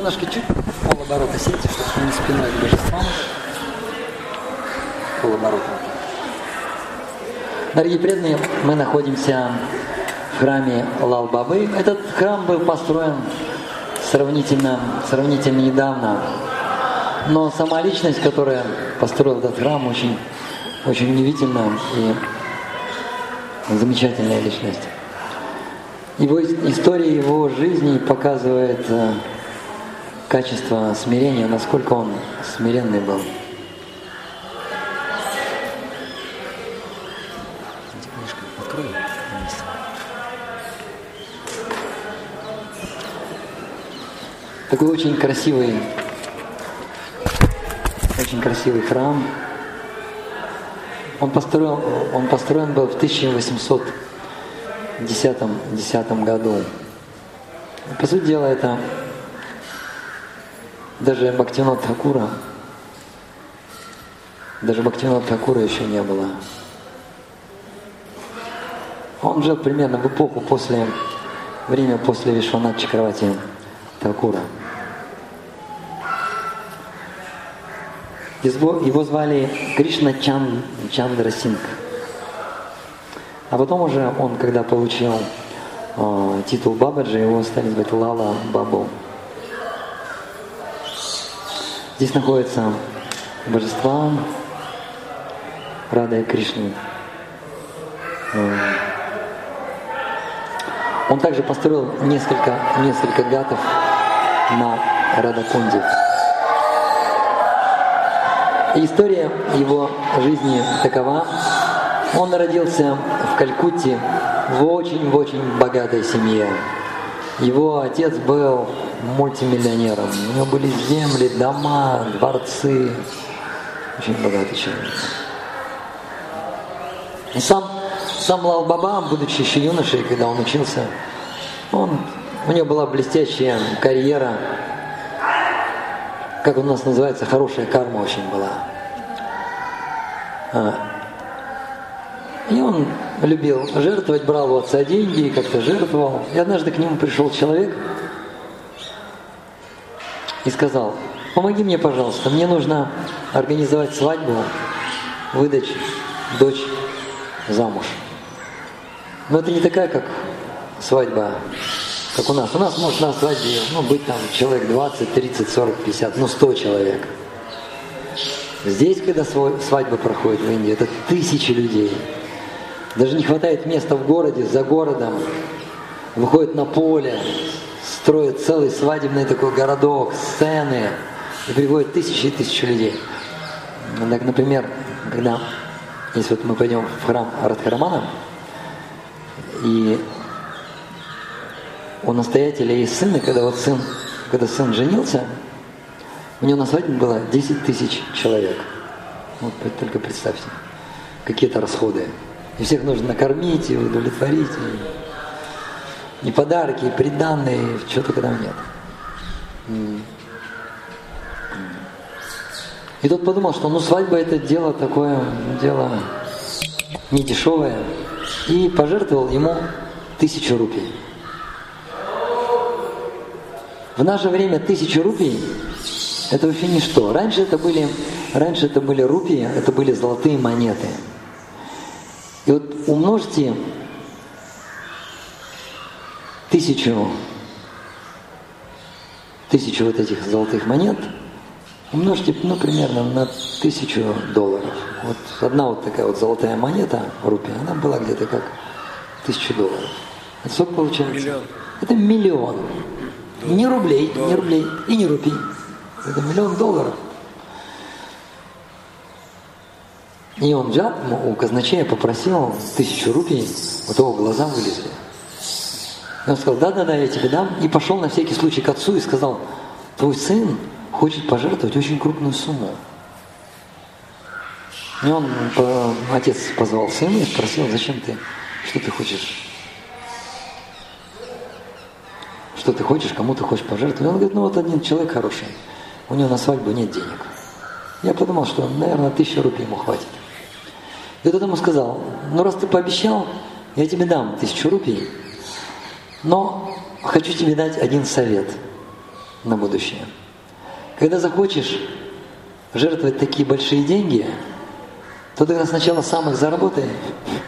Немножко чуть полоборота сидите, чтобы не спиной к божествам. Полоборота. Дорогие преданные, мы находимся в храме Лал-Бабы. Этот храм был построен сравнительно, сравнительно недавно. Но сама личность, которая построила этот храм, очень, очень удивительная и замечательная личность. Его история его жизни показывает э, качество смирения, насколько он смиренный был. Такой очень красивый, очень красивый храм. Он построен, он построен был в 1810 году. По сути дела, это даже Бхактинот Хакура, даже Бхактинот Хакура еще не было. Он жил примерно в эпоху после, время после Вишванат Чакравати Такура. Его звали Кришна Чан, Чандра Синг. А потом уже он, когда получил э, титул Бабаджи, его стали звать Лала Бабу. Здесь находятся божества Рада и Кришны. Он также построил несколько, несколько гатов на Радакунде. История его жизни такова. Он родился в Калькутте в очень-очень богатой семье. Его отец был мультимиллионером. У него были земли, дома, дворцы. Очень богатый человек. И сам, сам Лал Баба, будучи еще юношей, когда он учился, он, у него была блестящая карьера, как у нас называется, хорошая карма очень была. А. И он любил жертвовать, брал у отца деньги как-то жертвовал. И однажды к нему пришел человек и сказал, помоги мне, пожалуйста, мне нужно организовать свадьбу, выдать дочь замуж. Но это не такая, как свадьба как у нас. У нас может на свадьбе ну, быть там человек 20, 30, 40, 50, ну 100 человек. Здесь, когда свадьба проходит в Индии, это тысячи людей. Даже не хватает места в городе, за городом. Выходят на поле, строят целый свадебный такой городок, сцены, и приходят тысячи и тысячи людей. Так, например, когда, если вот мы пойдем в храм Радхарамана, и у настоятеля есть сын, и когда вот сын, когда сын женился, у него на свадьбе было 10 тысяч человек. Вот только представьте, какие-то расходы. И всех нужно накормить и удовлетворить. И, и подарки, и приданные, чего только там нет. И тот подумал, что ну свадьба это дело такое, дело не дешевое. И пожертвовал ему тысячу рупий. В наше время тысяча рупий – это вообще ничто. Раньше это были, раньше это были рупии, это были золотые монеты. И вот умножьте тысячу, тысячу вот этих золотых монет, умножьте, ну, примерно на тысячу долларов. Вот одна вот такая вот золотая монета, рупия, она была где-то как тысячу долларов. Это сколько получается? Миллион. Это миллион. Ни рублей, ни рублей и ни рупий. Это миллион долларов. И он взял, у казначея попросил тысячу рупий, у того глаза вылезли. И он сказал, да-да-да, я тебе дам. И пошел на всякий случай к отцу и сказал, твой сын хочет пожертвовать очень крупную сумму. И он, отец позвал сына и спросил, зачем ты, что ты хочешь что ты хочешь, кому ты хочешь пожертвовать. Он говорит, ну вот один человек хороший, у него на свадьбу нет денег. Я подумал, что, наверное, тысячу рублей ему хватит. И тот ему сказал, ну раз ты пообещал, я тебе дам тысячу рублей, но хочу тебе дать один совет. на будущее. Когда захочешь жертвовать такие большие деньги, то тогда сначала сам их заработай,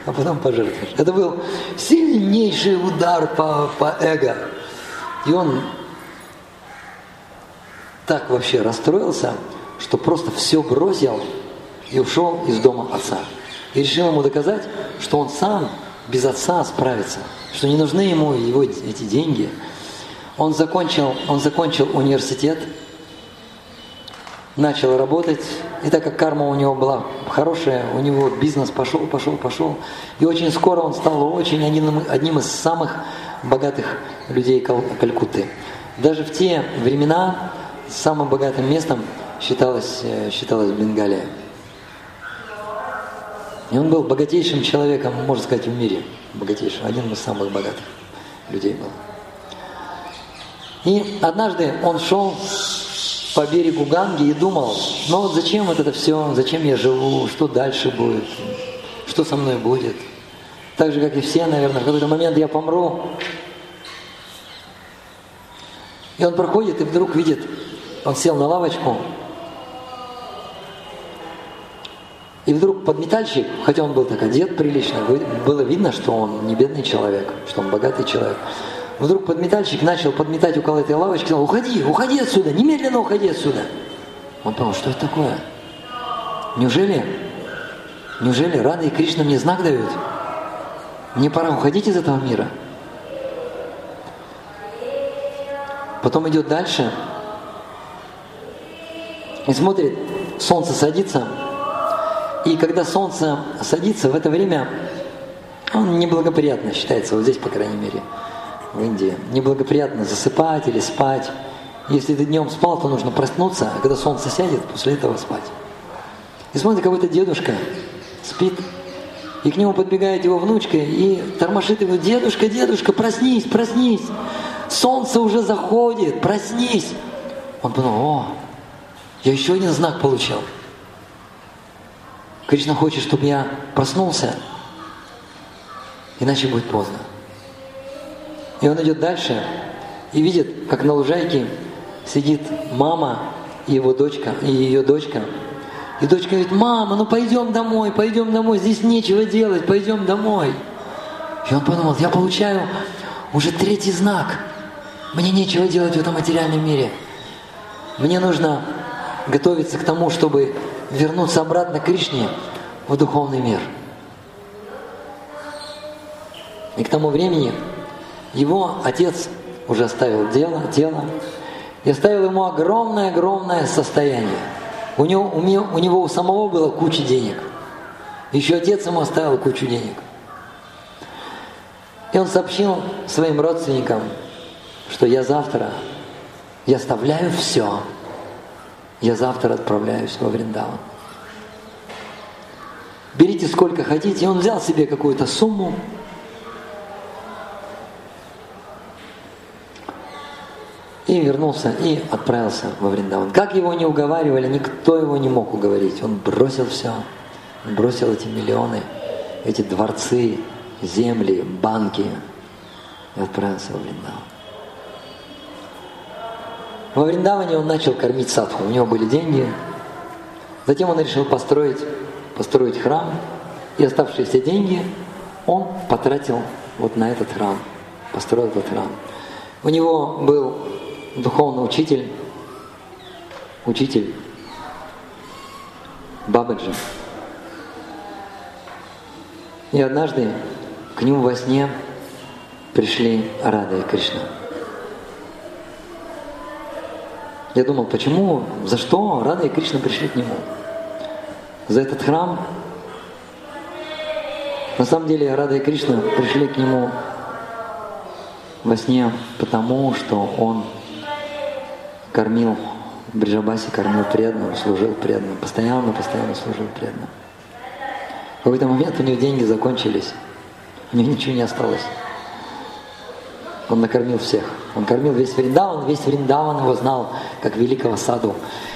а потом пожертвуешь. Это был сильнейший удар по, по эго. И он так вообще расстроился, что просто все бросил и ушел из дома отца. И решил ему доказать, что он сам без отца справится, что не нужны ему его эти деньги. Он закончил, он закончил университет, начал работать, и так как карма у него была хорошая, у него бизнес пошел, пошел, пошел, и очень скоро он стал очень одним, одним из самых богатых людей Калькутты. Даже в те времена самым богатым местом считалась, э, считалась Бенгалия. И он был богатейшим человеком, можно сказать, в мире. Богатейшим, один из самых богатых людей был. И однажды он шел по берегу Ганги и думал, ну вот зачем вот это все, зачем я живу, что дальше будет, что со мной будет. Так же, как и все, наверное, в какой-то момент я помру. И он проходит и вдруг видит, он сел на лавочку, и вдруг подметальщик, хотя он был так одет прилично, было видно, что он не бедный человек, что он богатый человек. Вдруг подметальщик начал подметать около этой лавочки, сказал, уходи, уходи отсюда, немедленно уходи отсюда. Он подумал, что это такое? Неужели, неужели Рада и Кришна мне знак дают? Мне пора уходить из этого мира. Потом идет дальше и смотрит, солнце садится, и когда солнце садится, в это время он неблагоприятно считается, вот здесь, по крайней мере в Индии. Неблагоприятно засыпать или спать. Если ты днем спал, то нужно проснуться, а когда солнце сядет, после этого спать. И смотрит, какой-то дедушка спит, и к нему подбегает его внучка и тормошит его, дедушка, дедушка, проснись, проснись, солнце уже заходит, проснись. Он подумал, о, я еще один знак получил. Кришна хочет, чтобы я проснулся, иначе будет поздно. И он идет дальше и видит, как на лужайке сидит мама и его дочка, и ее дочка. И дочка говорит, мама, ну пойдем домой, пойдем домой, здесь нечего делать, пойдем домой. И он подумал, я получаю уже третий знак. Мне нечего делать в этом материальном мире. Мне нужно готовиться к тому, чтобы вернуться обратно к Кришне в духовный мир. И к тому времени его отец уже оставил дело, тело, и оставил ему огромное-огромное состояние. У него, у, него, у него у самого было куча денег. Еще отец ему оставил кучу денег. И он сообщил своим родственникам, что я завтра, я оставляю все, я завтра отправляюсь во Вриндаван. Берите сколько хотите. И он взял себе какую-то сумму, И вернулся и отправился во Вриндаван. Как его не уговаривали, никто его не мог уговорить. Он бросил все, он бросил эти миллионы, эти дворцы, земли, банки и отправился во Вриндаван. Во Вриндаване он начал кормить садху, у него были деньги. Затем он решил построить, построить храм, и оставшиеся деньги он потратил вот на этот храм, построил этот храм. У него был духовный учитель, учитель Бабаджи. И однажды к нему во сне пришли Рада и Кришна. Я думал, почему, за что Рада и Кришна пришли к нему? За этот храм? На самом деле Рада и Кришна пришли к нему во сне потому, что он кормил, в Бриджабасе кормил преданным, служил преданным, постоянно, постоянно служил преданным. В какой-то момент у него деньги закончились, у него ничего не осталось. Он накормил всех. Он кормил весь Вриндаван, весь Вриндаван его знал как великого саду.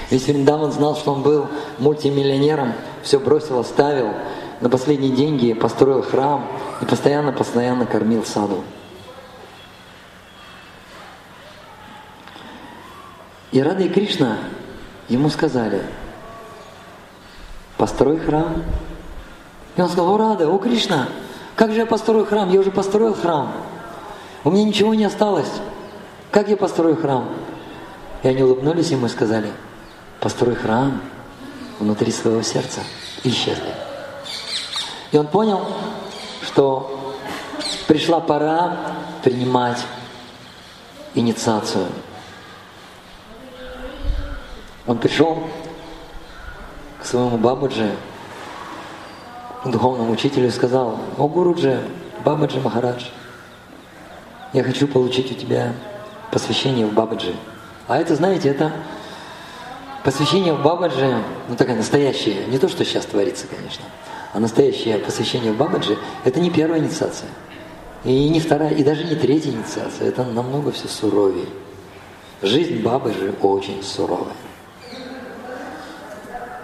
Весь Вриндаван знал, что он был мультимиллионером, все бросил, оставил, на последние деньги построил храм и постоянно-постоянно кормил саду. И Рада и Кришна ему сказали, построй храм. И он сказал, о Рада, о Кришна, как же я построю храм? Я уже построил храм. У меня ничего не осталось. Как я построю храм? И они улыбнулись и сказали, построй храм внутри своего сердца. И исчезли. И он понял, что пришла пора принимать инициацию. Он пришел к своему бабуджи, духовному учителю, и сказал, «О, Гуруджи, Бабаджи Махарадж, я хочу получить у тебя посвящение в Бабаджи». А это, знаете, это посвящение в Бабаджи, ну такая настоящая, не то, что сейчас творится, конечно, а настоящее посвящение в Бабаджи – это не первая инициация. И не вторая, и даже не третья инициация. Это намного все суровее. Жизнь Бабаджи очень суровая.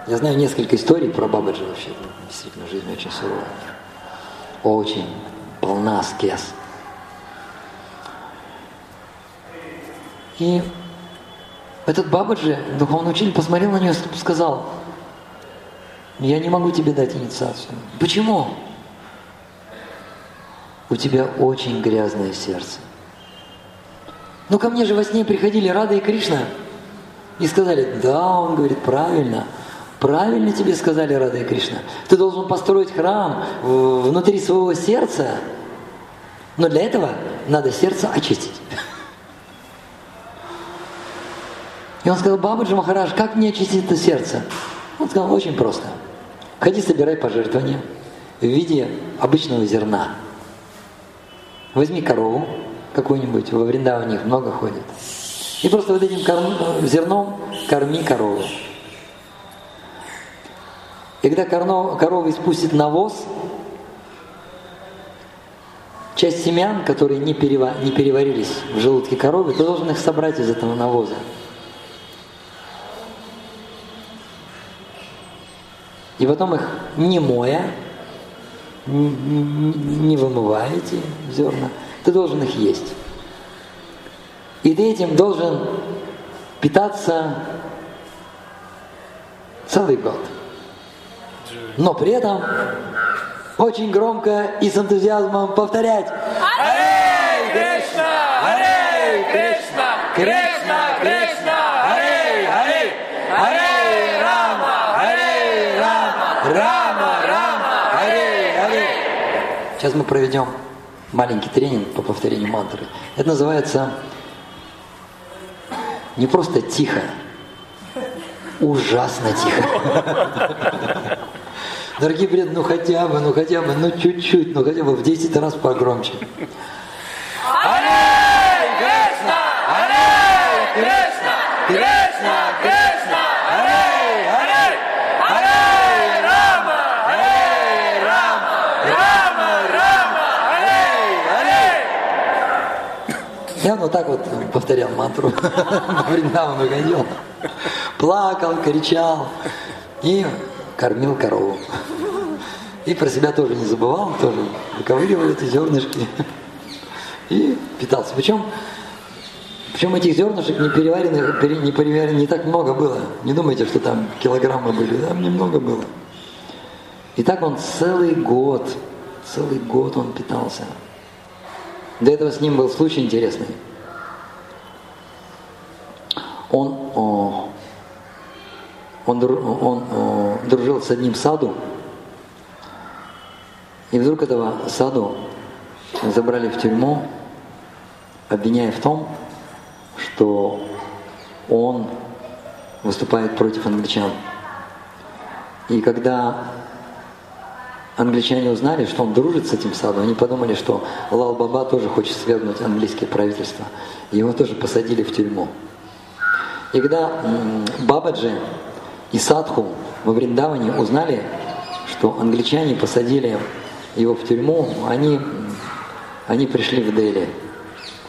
Я знаю несколько историй про Бабаджи вообще. Действительно, жизнь очень суровая. Очень полна аскез. И этот Бабаджи, духовный учитель, посмотрел на нее и сказал, я не могу тебе дать инициацию. Почему? У тебя очень грязное сердце. Но ко мне же во сне приходили Рада и Кришна и сказали, да, он говорит, правильно – Правильно тебе сказали Рада и Кришна. Ты должен построить храм внутри своего сердца. Но для этого надо сердце очистить. И он сказал, Бабаджи Махарадж, как мне очистить это сердце? Он сказал, очень просто. Ходи, собирай пожертвования в виде обычного зерна. Возьми корову какую-нибудь, во Вриндаване их много ходит. И просто вот этим корм, зерном корми корову. И когда корова испустит навоз, часть семян, которые не, перева, не переварились в желудке коровы, ты должен их собрать из этого навоза. И потом их не моя, не вымывая эти зерна, ты должен их есть. И ты этим должен питаться целый год но при этом очень громко и с энтузиазмом повторять Аре Кришна! Аре! Кришна! Кришна! Аре! Аре! Аре Рама! Аре Рама! Рама! Аре! Аре! Сейчас мы проведем маленький тренинг по повторению мантры. Это называется не просто тихо, ужасно тихо. Дорогие преданные, ну хотя бы, ну хотя бы, ну чуть-чуть, ну хотя бы в 10 раз погромче. Аре Кришна! Аре Кришна! Кришна! Кришна! Аре! Аре! Аре Рама! Аре Рама! Рама! Рама! Аре! Аре! Я вот так вот повторял мантру. Во Вриндаван уходил. Плакал, кричал. И кормил корову. И про себя тоже не забывал, тоже выковыривал эти зернышки и питался. Причем, причем этих зернышек не переваренных, не переваренных не так много было. Не думайте, что там килограммы были, там немного было. И так он целый год, целый год он питался. До этого с ним был случай интересный. Он, он, он дружил с одним саду, и вдруг этого саду забрали в тюрьму, обвиняя в том, что он выступает против англичан. И когда англичане узнали, что он дружит с этим садом, они подумали, что Лал Баба тоже хочет свергнуть английское правительство. Его тоже посадили в тюрьму. И когда Бабаджи и Садху во Вриндаване узнали, что англичане посадили его в тюрьму, они, они пришли в Дели.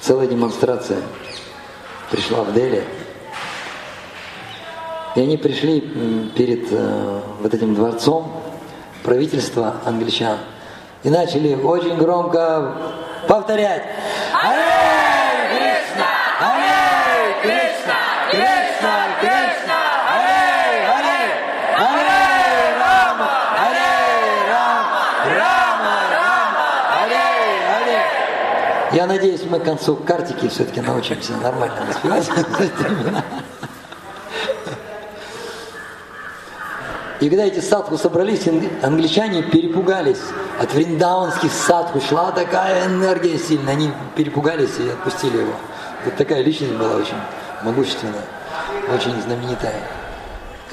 Целая демонстрация пришла в Дели. И они пришли перед э, вот этим дворцом правительства англичан и начали очень громко повторять Кришна, Кришна, Харе, Харе, Харе Рама, Харе Рама, Рама, Рама, Харе, Харе. Я надеюсь, мы к концу картики все-таки научимся нормально распевать. И когда эти садху собрались, англичане перепугались. От вриндаунских садху шла такая энергия сильная. Они перепугались и отпустили его. Вот такая личность была очень могущественная, очень знаменитая.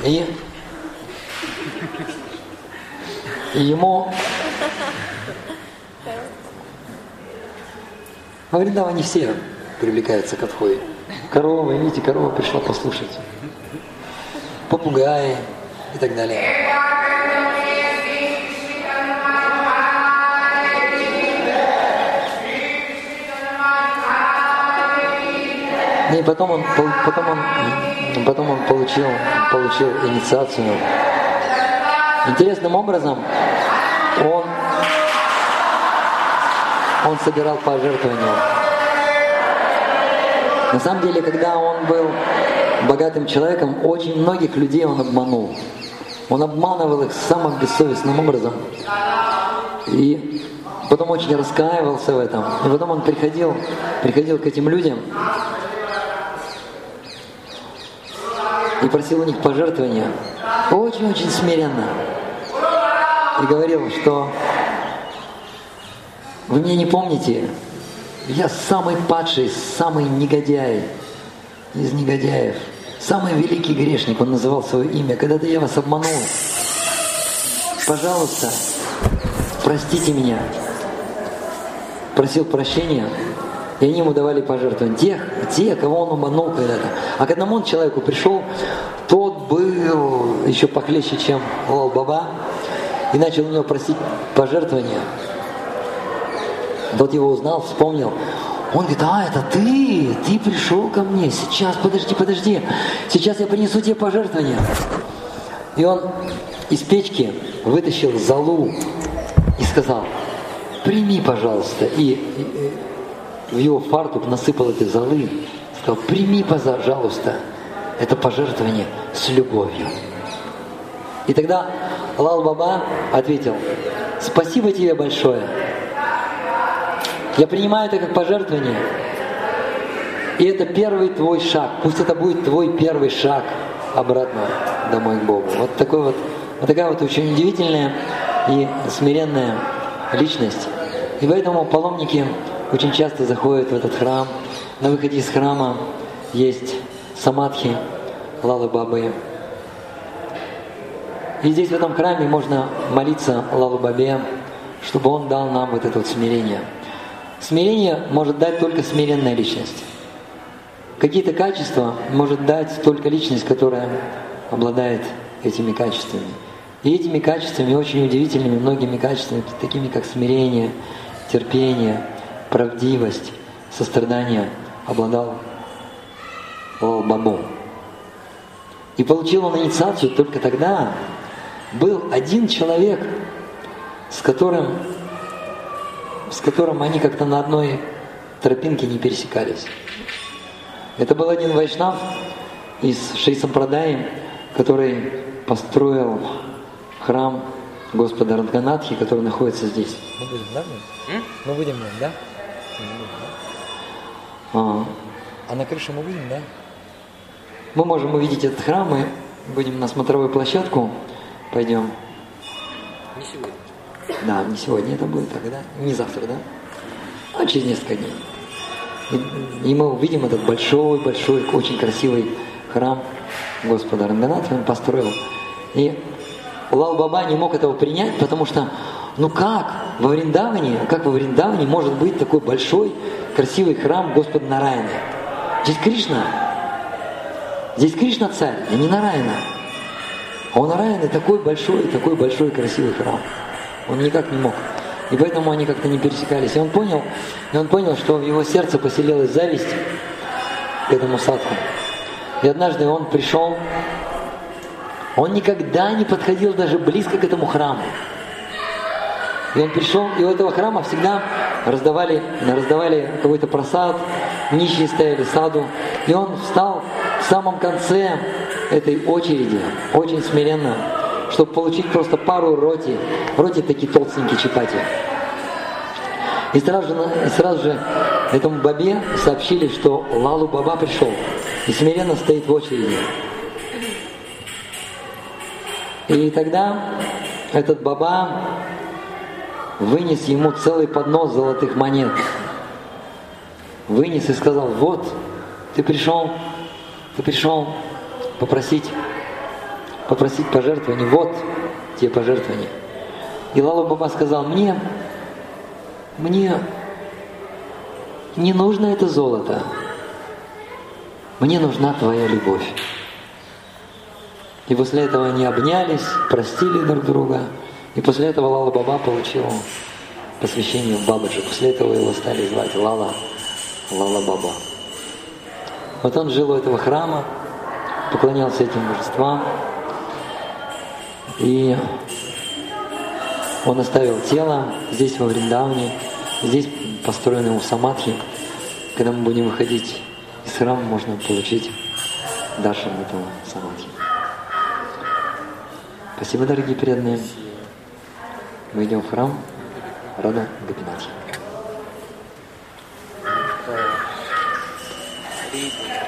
И, и ему во Вриндаване все привлекаются к отходе. Корова, видите, корова пришла послушать. Попугаи и так далее. И потом он, потом он, потом он получил, получил инициацию. Интересным образом он, он собирал пожертвования. На самом деле, когда он был богатым человеком, очень многих людей он обманул. Он обманывал их самым бессовестным образом. И потом очень раскаивался в этом. И потом он приходил, приходил к этим людям и просил у них пожертвования очень-очень смиренно. И говорил, что вы меня не помните, я самый падший, самый негодяй из негодяев, самый великий грешник, он называл свое имя. Когда-то я вас обманул. Пожалуйста, простите меня. Просил прощения, и они ему давали пожертвования. Тех, те, кого он обманул когда-то. А к одному человеку пришел, тот был еще похлеще, чем Лал Баба, и начал у него просить пожертвования. Тот его узнал, вспомнил. Он говорит, а, это ты, ты пришел ко мне, сейчас, подожди, подожди, сейчас я принесу тебе пожертвования. И он из печки вытащил залу и сказал, прими, пожалуйста. И, и, в его фартук насыпал этой золы, сказал, прими, пожалуйста, это пожертвование с любовью. И тогда Лал Баба ответил, спасибо тебе большое. Я принимаю это как пожертвование. И это первый твой шаг. Пусть это будет твой первый шаг обратно домой к Богу. Вот такой вот, вот такая вот очень удивительная и смиренная личность. И поэтому паломники очень часто заходят в этот храм. На выходе из храма есть самадхи Лалы Бабы. И здесь в этом храме можно молиться Лалу Бабе, чтобы он дал нам вот это вот смирение. Смирение может дать только смиренная личность. Какие-то качества может дать только личность, которая обладает этими качествами. И этими качествами, очень удивительными многими качествами, такими как смирение, терпение, правдивость, сострадание обладал Бабу. И получил он инициацию только тогда. Был один человек, с которым, с которым они как-то на одной тропинке не пересекались. Это был один вайшнав из Шейсампрадаи, который построил храм Господа Радганатхи, который находится здесь. Мы будем, да? Мы будем, да? А, а на крыше мы будем, да? Мы можем увидеть этот храм, мы будем на смотровую площадку, пойдем. Не сегодня. Да, не сегодня это будет, тогда, не завтра, да? А через несколько дней. И, и мы увидим этот большой-большой, очень красивый храм Господа Ранганатха, он построил. И Лал Баба не мог этого принять, потому что ну как во Вриндаване, как во Вриндаване может быть такой большой, красивый храм Господа Нараяна? Здесь Кришна. Здесь Кришна царь, а не Нараяна. А у Нараяны такой большой, такой большой красивый храм. Он никак не мог. И поэтому они как-то не пересекались. И он понял, и он понял, что в его сердце поселилась зависть к этому садху. И однажды он пришел, он никогда не подходил даже близко к этому храму. И он пришел, и у этого храма всегда раздавали, раздавали какой-то просад, нищие стояли саду. И он встал в самом конце этой очереди, очень смиренно, чтобы получить просто пару роти. Роти такие толстенькие читати. И сразу же, и сразу же Этому бабе сообщили, что Лалу Баба пришел и смиренно стоит в очереди. И тогда этот баба вынес ему целый поднос золотых монет. Вынес и сказал, вот, ты пришел, ты пришел попросить, попросить пожертвования, вот те пожертвования. И Лала Баба сказал, мне, мне не нужно это золото, мне нужна твоя любовь. И после этого они обнялись, простили друг друга. И после этого Лала Баба получил посвящение в Бабаджи. После этого его стали звать Лала, Лала Баба. Вот он жил у этого храма, поклонялся этим божествам. И он оставил тело здесь, во Вриндавне. Здесь построены ему самадхи. Когда мы будем выходить из храма, можно получить даршан этого самадхи. Спасибо, дорогие преданные. Мы идем в храм Рада Гапинати. Ридhi.